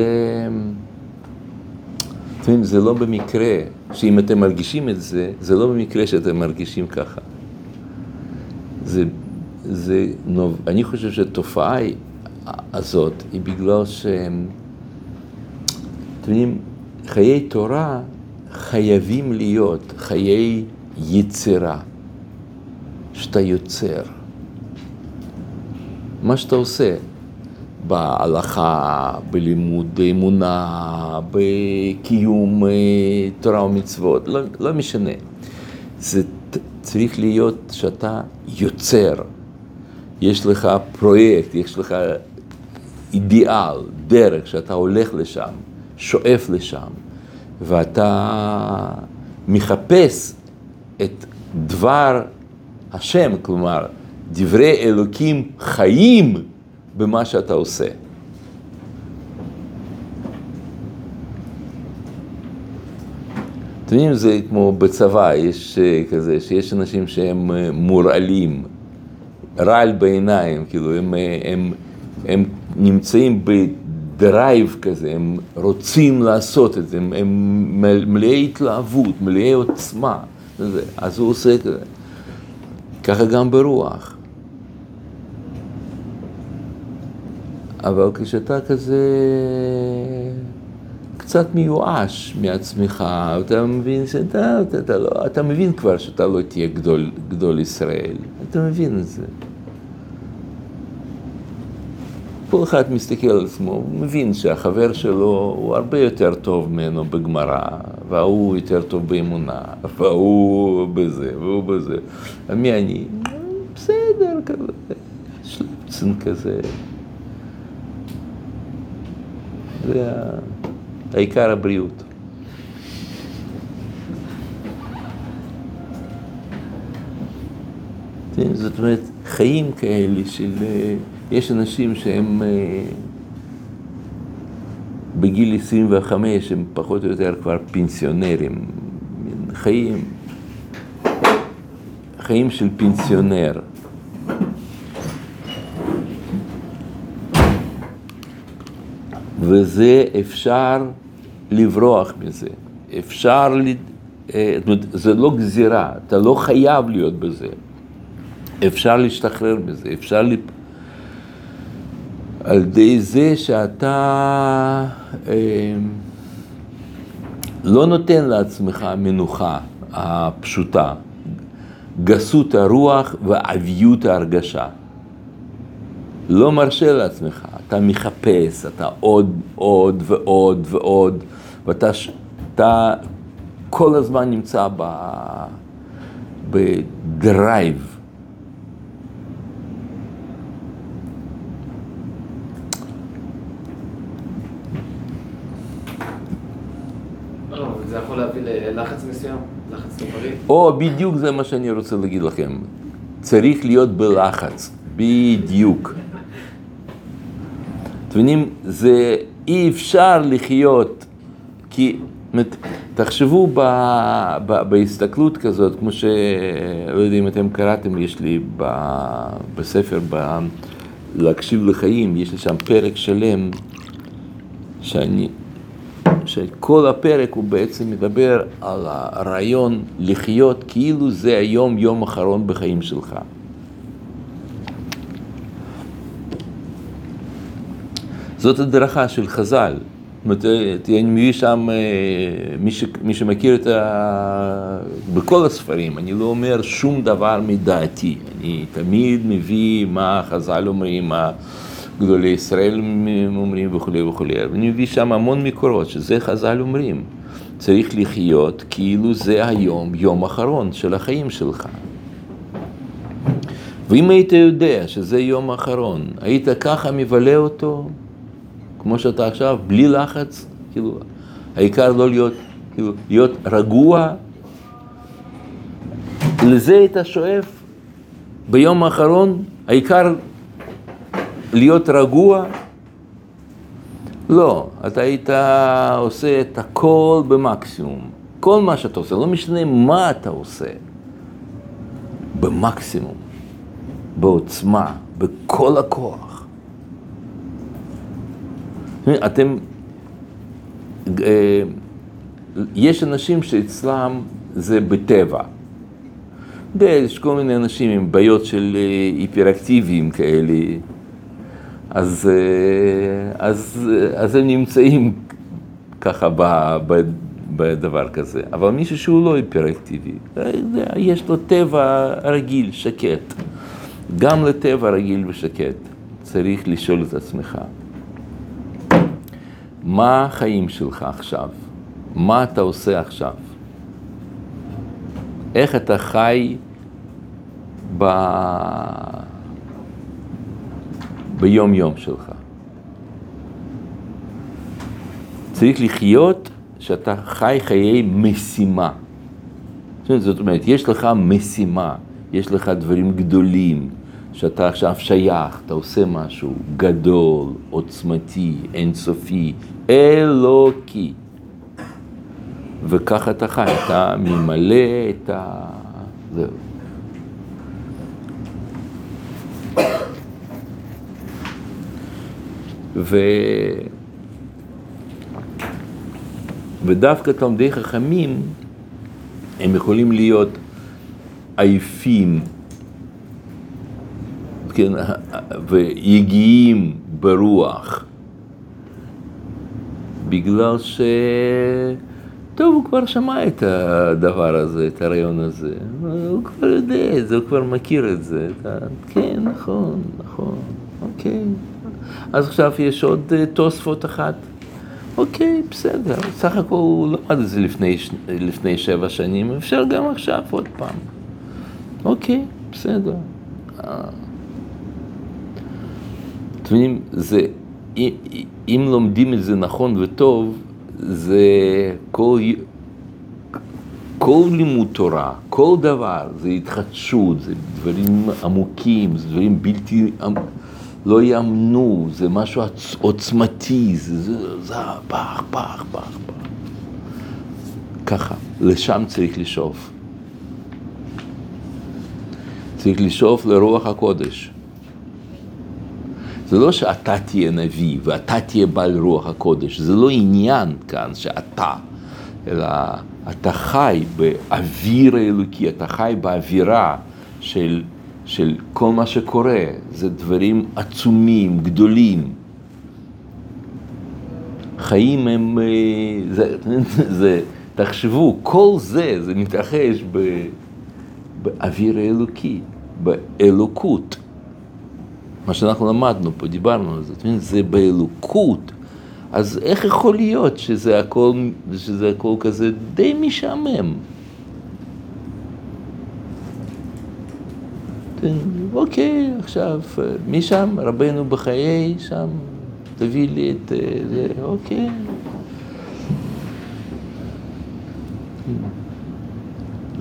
יודעים, זה לא במקרה, שאם אתם מרגישים את זה, זה לא במקרה שאתם מרגישים ככה. זה, זה, אני חושב שהתופעה הזאת היא בגלל שהם, אתם יודעים, חיי תורה חייבים להיות חיי יצירה, שאתה יוצר. מה שאתה עושה, בהלכה, בלימוד אמונה, בקיום אה, תורה ומצוות, לא, לא משנה. זה צריך להיות שאתה יוצר, יש לך פרויקט, יש לך אידיאל, דרך, שאתה הולך לשם, שואף לשם, ואתה מחפש את דבר השם, כלומר, דברי אלוקים חיים במה שאתה עושה. אתם יודעים, זה כמו בצבא, יש אה, כזה, שיש אנשים שהם אה, מורעלים, רעל בעיניים, כאילו, הם, אה, הם, הם נמצאים בדרייב כזה, הם רוצים לעשות את זה, הם, הם מלאי התלהבות, מלאי עוצמה, אז הוא עושה כזה. ככה גם ברוח. אבל כשאתה כזה קצת מיואש מעצמך, אתה מבין שאתה, אתה, אתה, לא, אתה מבין כבר שאתה לא תהיה גדול, גדול ישראל, אתה מבין את זה. כל אחד מסתכל על עצמו, הוא מבין שהחבר שלו הוא הרבה יותר טוב ממנו בגמרא, וההוא יותר טוב באמונה, והוא בזה, והוא בזה. מי אני? בסדר, כזה, שלפצן כזה. זה העיקר הבריאות. כן, זאת אומרת, חיים כאלה של... יש אנשים שהם בגיל 25, הם פחות או יותר כבר פנסיונרים. חיים, חיים של פנסיונר. וזה אפשר לברוח מזה. אפשר, זאת אומרת, זה לא גזירה, אתה לא חייב להיות בזה. אפשר להשתחרר מזה, אפשר... לפ... על ידי זה שאתה אה, לא נותן לעצמך מנוחה הפשוטה, גסות הרוח ועביות ההרגשה. לא מרשה לעצמך, אתה מחפש, אתה עוד, עוד ועוד ועוד, ואתה אתה כל הזמן נמצא ב, בדרייב. לא, זה יכול להביא ללחץ מסוים, לחץ לא בריא. או בדיוק זה מה שאני רוצה להגיד לכם. צריך להיות בלחץ, בדיוק. אתם מבינים, זה אי אפשר לחיות, כי, תחשבו ב, ב, בהסתכלות כזאת, כמו ש... לא יודע אם אתם קראתם, יש לי ב, בספר, ב, להקשיב לחיים, יש לי שם פרק שלם, שאני, שכל הפרק הוא בעצם מדבר על הרעיון לחיות כאילו זה היום, יום אחרון בחיים שלך. זאת הדרכה של חז"ל. זאת אומרת, אני מביא שם, מי, ש, מי שמכיר את ה... בכל הספרים, אני לא אומר שום דבר מדעתי. אני תמיד מביא מה חז"ל אומרים, מה גדולי ישראל אומרים וכולי וכולי. אני מביא שם המון מקורות, שזה חז"ל אומרים. צריך לחיות כאילו זה היום, יום אחרון של החיים שלך. ואם היית יודע שזה יום אחרון, היית ככה מבלה אותו, כמו שאתה עכשיו, בלי לחץ, כאילו, העיקר לא להיות, כאילו, להיות רגוע, לזה היית שואף ביום האחרון, העיקר להיות רגוע? לא, אתה היית עושה את הכל במקסימום, כל מה שאתה עושה, לא משנה מה אתה עושה, במקסימום, בעוצמה, בכל הכוח. אתם, יש אנשים שאצלם זה בטבע. יש כל מיני אנשים עם בעיות של היפראקטיביים כאלה, אז, אז, אז הם נמצאים ככה ב, ב, בדבר כזה. אבל מישהו שהוא לא היפראקטיבי, יש לו טבע רגיל, שקט. גם לטבע רגיל ושקט צריך לשאול את עצמך. מה החיים שלך עכשיו? מה אתה עושה עכשיו? איך אתה חי ב... ביום יום שלך? צריך לחיות שאתה חי חיי משימה. זאת אומרת, יש לך משימה, יש לך דברים גדולים, שאתה עכשיו שייך, אתה עושה משהו גדול, עוצמתי, אינסופי, אלוקי. וככה אתה חי, אתה ממלא את ה... זהו. ו... ודווקא תלמידי חכמים, הם יכולים להיות עייפים כן, ויגיעים ברוח, בגלל ש... טוב, הוא כבר שמע את הדבר הזה, את הרעיון הזה, הוא כבר יודע את זה, הוא כבר מכיר את זה, אתה... כן, נכון, נכון, אוקיי. אז עכשיו יש עוד אה, תוספות אחת. אוקיי, בסדר, סך הכל הוא למד את זה לפני, לפני שבע שנים, אפשר גם עכשיו עוד פעם. אוקיי, בסדר. אתם מבינים, זה, אם, אם לומדים את זה נכון וטוב, זה כל, כל לימוד תורה, כל דבר, זה התחדשות, זה דברים עמוקים, זה דברים בלתי, לא יאמנו, זה משהו עצ- עוצמתי, זה, זה, זה פח, פח, פח, פח. ככה, לשם צריך לשאוף. צריך לשאוף לרוח הקודש. זה לא שאתה תהיה נביא ואתה תהיה בעל רוח הקודש, זה לא עניין כאן שאתה, אלא אתה חי באוויר האלוקי, אתה חי באווירה של, של כל מה שקורה, זה דברים עצומים, גדולים. חיים הם, אה, זה, זה, תחשבו, כל זה, זה מתרחש באוויר האלוקי, באלוקות. מה שאנחנו למדנו פה, דיברנו על זה? זה באלוקות. אז איך יכול להיות שזה הכל, שזה הכל כזה די משעמם? כן, אוקיי, עכשיו, משם, רבנו בחיי, שם, תביא לי את אה, זה, אוקיי.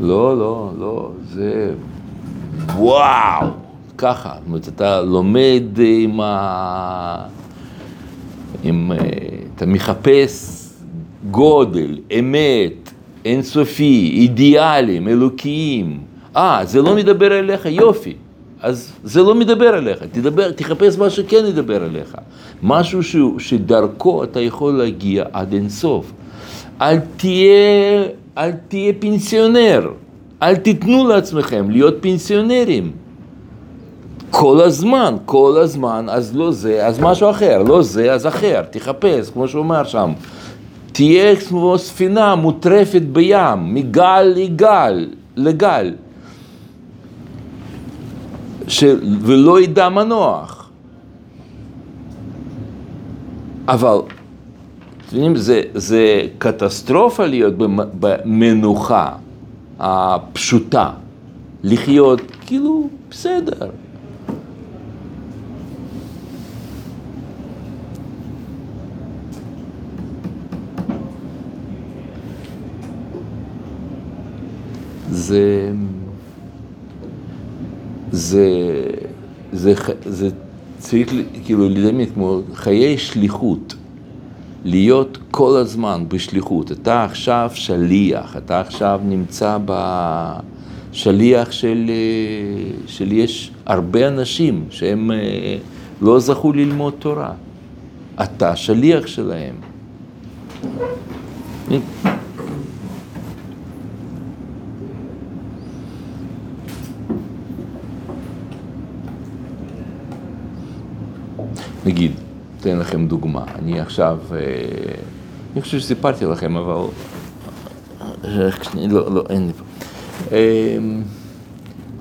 לא, לא, לא, זה וואו, ככה, זאת אומרת, אתה לומד עם ה... עם... אה, אתה מחפש גודל, אמת, אינסופי, אידיאלים, אלוקיים. אה, זה לא מדבר אליך, יופי. אז זה לא מדבר אליך, תדבר, תחפש מה שכן ידבר אליך. משהו ש, שדרכו אתה יכול להגיע עד אינסוף. אל תהיה, אל תהיה פנסיונר, אל תיתנו לעצמכם להיות פנסיונרים. כל הזמן, כל הזמן, אז לא זה, אז משהו אחר, לא זה, אז אחר, תחפש, כמו שהוא אומר שם. תהיה כמו ספינה מוטרפת בים, מגל לגל, לגל. ש... ולא ידע מנוח. אבל, אתם יודעים, זה, זה קטסטרופה להיות במנוחה הפשוטה, לחיות כאילו בסדר. זה, זה, זה, זה צריך כאילו לדמיין כמו חיי שליחות, להיות כל הזמן בשליחות. אתה עכשיו שליח, אתה עכשיו נמצא בשליח של, של יש הרבה אנשים שהם לא זכו ללמוד תורה. אתה שליח שלהם. נגיד, אתן לכם דוגמה, אני עכשיו, אני חושב שסיפרתי לכם, אבל... לא, לא, אין לי פה.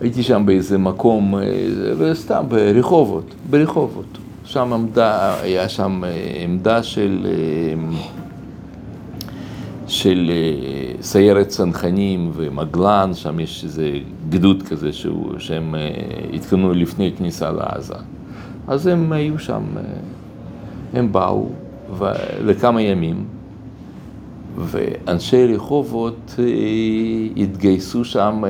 הייתי שם באיזה מקום, סתם ברחובות, ברחובות. שם עמדה, היה שם עמדה של, של סיירת צנחנים ומגלן, שם יש איזה גדוד כזה שהוא, שהם התכוננו לפני כניסה לעזה. אז הם היו שם, הם באו לכמה ימים, ואנשי רחובות התגייסו שם,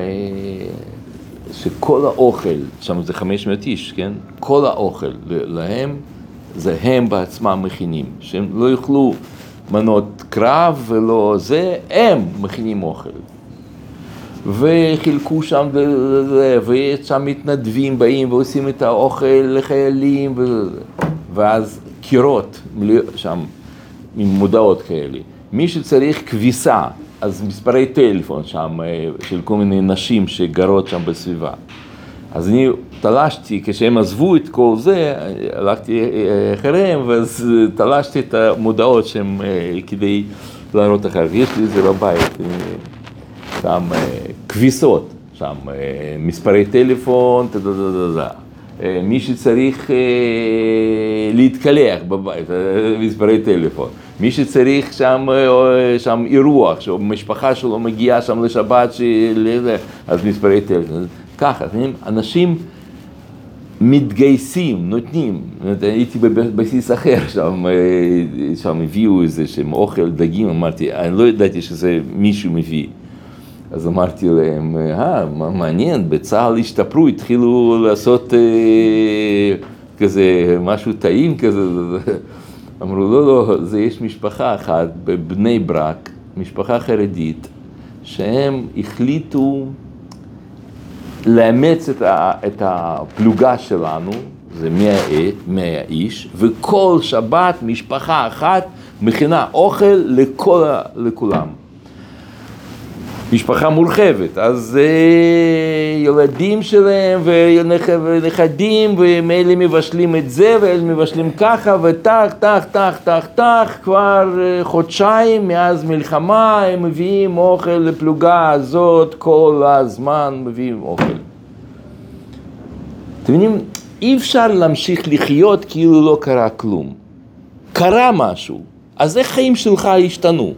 שכל האוכל, שם זה 500 איש, כן? כל האוכל להם, זה הם בעצמם מכינים, שהם לא יאכלו מנות קרב ולא זה, הם מכינים אוכל. וחילקו שם, ויש שם מתנדבים באים ועושים את האוכל לחיילים, ואז קירות שם עם מודעות כאלה. מי שצריך כביסה, אז מספרי טלפון שם של כל מיני נשים שגרות שם בסביבה. אז אני תלשתי, כשהם עזבו את כל זה, הלכתי אחריהם, ואז תלשתי את המודעות שהם כדי להראות אחר. יש לי את זה בבית. שם כביסות, שם מספרי טלפון, אה, מי שצריך אה, להתקלח בבית, אה, מספרי טלפון, מי שצריך שם, אה, שם אירוח, שהמשפחה שלו מגיעה שם לשבת. אז מספרי טלפון, ככה, אנשים מתגייסים, נותנים, הייתי בבסיס אחר, שם, אה, שם הביאו איזה שהם אוכל, דגים, אמרתי, אני לא ידעתי שזה מישהו מביא. אז אמרתי להם, אה, מעניין, בצה"ל השתפרו, התחילו לעשות אה, כזה משהו טעים כזה. אמרו, לא, לא, זה יש משפחה אחת בבני ברק, משפחה חרדית, שהם החליטו לאמץ את, ה, את הפלוגה שלנו, זה מאה, מאה איש, וכל שבת משפחה אחת מכינה אוכל לכל, לכולם. משפחה מורחבת, אז אה, ילדים שלהם ונכ- ונכדים, והם אלה מבשלים את זה, ואלה מבשלים ככה, וטח, טח, טח, טח, טח, כבר אה, חודשיים מאז מלחמה הם מביאים אוכל לפלוגה הזאת, כל הזמן מביאים אוכל. אתם מבינים, אי אפשר להמשיך לחיות כאילו לא קרה כלום. קרה משהו, אז איך חיים שלך השתנו?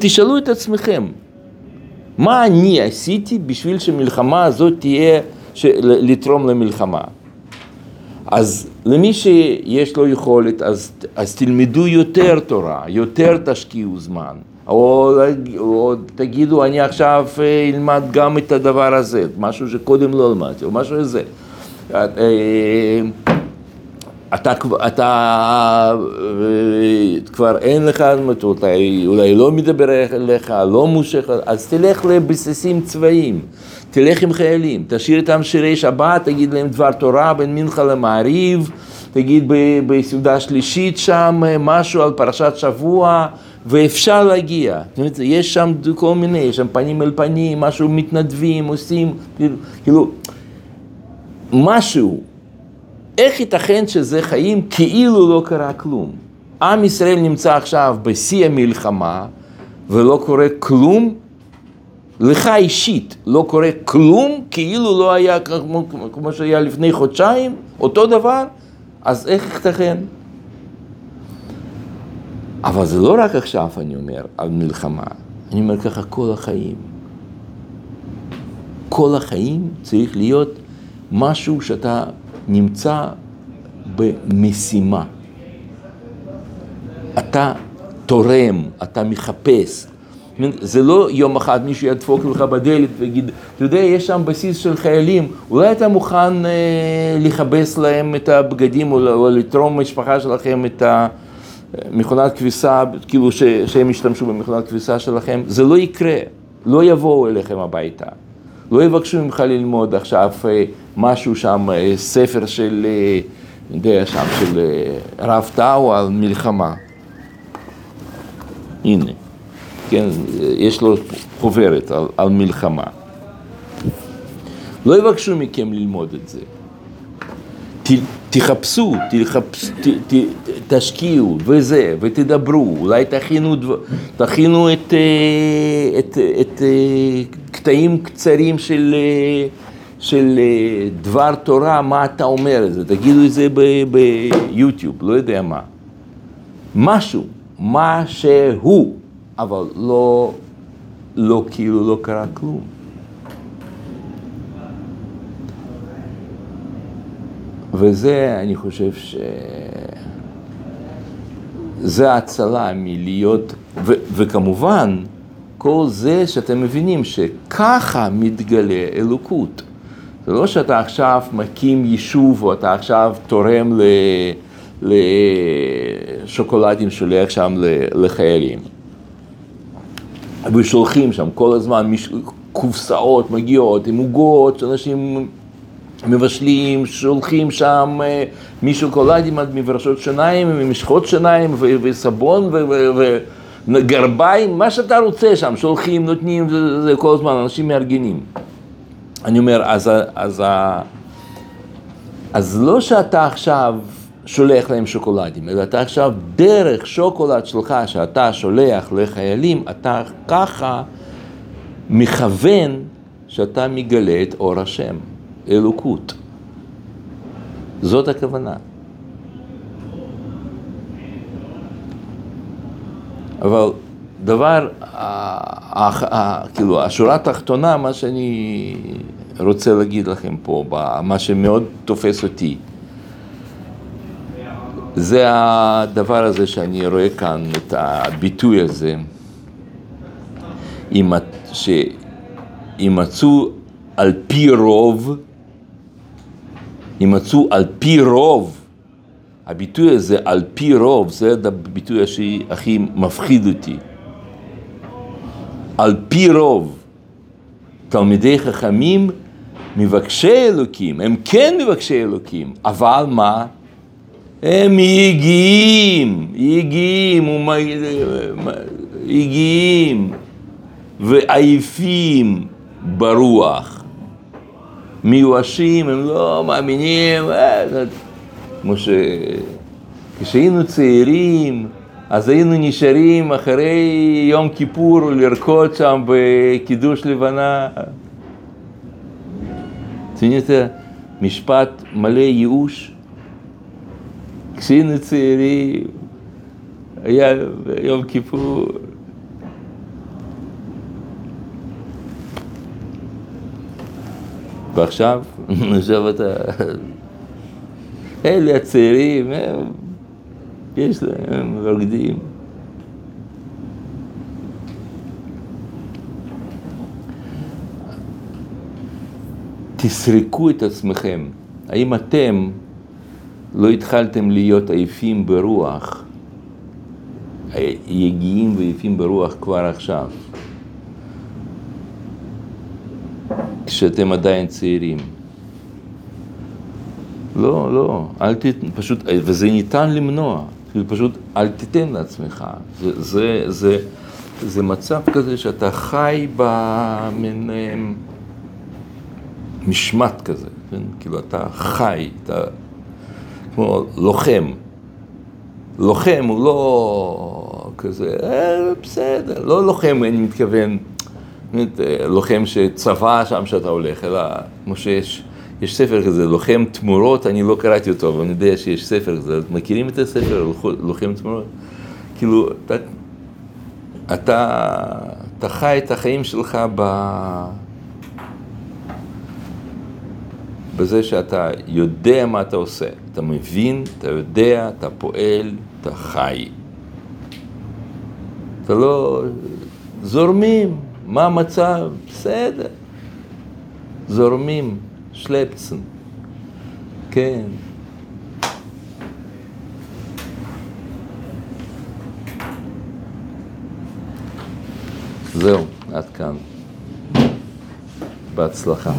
תשאלו את עצמכם, מה אני עשיתי בשביל שהמלחמה הזאת תהיה. לתרום למלחמה? אז למי שיש לו יכולת, אז, אז תלמדו יותר תורה, יותר תשקיעו זמן. או, או תגידו, אני עכשיו אה, אלמד גם את הדבר הזה, משהו שקודם לא למדתי, או משהו כזה. אה, אתה, אתה כבר אין לך, אולי, אולי לא מדבר אליך, לא מושך, אז תלך לבסיסים צבאיים, תלך עם חיילים, תשאיר איתם שירי שבת, תגיד להם דבר תורה בין מנחה למעריב, תגיד בסעודה שלישית שם משהו על פרשת שבוע, ואפשר להגיע. יש שם כל מיני, יש שם פנים אל פנים, משהו מתנדבים, עושים, כאילו, משהו. איך ייתכן שזה חיים כאילו לא קרה כלום? עם ישראל נמצא עכשיו בשיא המלחמה ולא קורה כלום? לך אישית לא קורה כלום כאילו לא היה כמו, כמו שהיה לפני חודשיים? אותו דבר? אז איך ייתכן? אבל זה לא רק עכשיו אני אומר על מלחמה, אני אומר ככה כל החיים. כל החיים צריך להיות משהו שאתה נמצא במשימה. אתה תורם, אתה מחפש. זה לא יום אחד מישהו ידפוק לך בדלת ויגיד, אתה יודע, יש שם בסיס של חיילים, אולי אתה מוכן אה, לכבס להם את הבגדים או, או לתרום למשפחה שלכם את המכונת כביסה, כאילו ש, שהם ישתמשו במכונת כביסה שלכם? זה לא יקרה, לא יבואו אליכם הביתה. לא יבקשו ממך ללמוד עכשיו משהו שם, ספר של, אני יודע, שם, של רב טאו על מלחמה. הנה, כן, יש לו חוברת על, על מלחמה. לא יבקשו מכם ללמוד את זה. ת, תחפשו, תחפש, ת, ת, תשקיעו וזה, ותדברו, אולי תכינו, תכינו את, את, את, את קטעים קצרים של, של דבר תורה, מה אתה אומר את זה, תגידו את זה ביוטיוב, לא יודע מה. משהו, מה שהוא, אבל לא, לא כאילו לא קרה כלום. וזה, אני חושב ש... זה הצלה מלהיות, ו- וכמובן, כל זה שאתם מבינים שככה מתגלה אלוקות. זה לא שאתה עכשיו מקים יישוב או אתה עכשיו תורם לשוקולדים, שולח שם לחיילים. ושולחים שם כל הזמן קופסאות מגיעות עם עוגות שאנשים מבשלים, שולחים שם משוקולדים עד מברשות שיניים, ממשחות שיניים וסבון וגרביים, מה שאתה רוצה שם, שולחים, נותנים, זה, זה כל הזמן, אנשים מארגנים. אני אומר, אז, אז, אז לא שאתה עכשיו שולח להם שוקולדים, אלא אתה עכשיו דרך שוקולד שלך שאתה שולח לחיילים, אתה ככה מכוון שאתה מגלה את אור השם. אלוקות. זאת הכוונה. אבל דבר, ה- ה- ה- כאילו, השורה התחתונה, מה שאני רוצה להגיד לכם פה, מה שמאוד תופס אותי, זה הדבר הזה שאני רואה כאן, את הביטוי הזה, שימצאו על פי רוב, יימצאו על פי רוב, הביטוי הזה על פי רוב, זה הביטוי הכי, הכי מפחיד אותי. על פי רוב, תלמידי חכמים מבקשי אלוקים, הם כן מבקשי אלוקים, אבל מה? הם יגיעים, יגיעים, יגיעים ועייפים ברוח. מיואשים, הם לא מאמינים, אה, כמו ש... כשהיינו צעירים, אז היינו נשארים אחרי יום כיפור לרקוד שם בקידוש לבנה. אתם יודעים את המשפט מלא ייאוש? כשהיינו צעירים, היה יום כיפור. ועכשיו, עכשיו אתה... אלה הצעירים, הם, יש להם, הם רוקדים. תסרקו את עצמכם. האם אתם לא התחלתם להיות עייפים ברוח, יגיעים ויפים ברוח כבר עכשיו, כשאתם עדיין צעירים? לא, לא, אל תיתן, פשוט, וזה ניתן למנוע, כאילו פשוט אל תיתן לעצמך. זה, זה, זה, זה מצב כזה שאתה חי במין אמ, משמט כזה, כן? כאילו אתה חי, אתה כמו לוחם. לוחם הוא לא כזה, אה, בסדר, לא לוחם, אני מתכוון, אה, לוחם שצבא שם שאתה הולך, אלא כמו שיש, יש ספר כזה, לוחם תמורות, אני לא קראתי אותו, אבל אני יודע שיש ספר כזה, מכירים את הספר, לוחם תמורות? כאילו, אתה, אתה, אתה חי את החיים שלך ב... בזה שאתה יודע מה אתה עושה, אתה מבין, אתה יודע, אתה פועל, אתה חי. אתה לא... זורמים, מה המצב? בסדר. זורמים, שלפצן. כן. זהו, עד כאן. בהצלחה.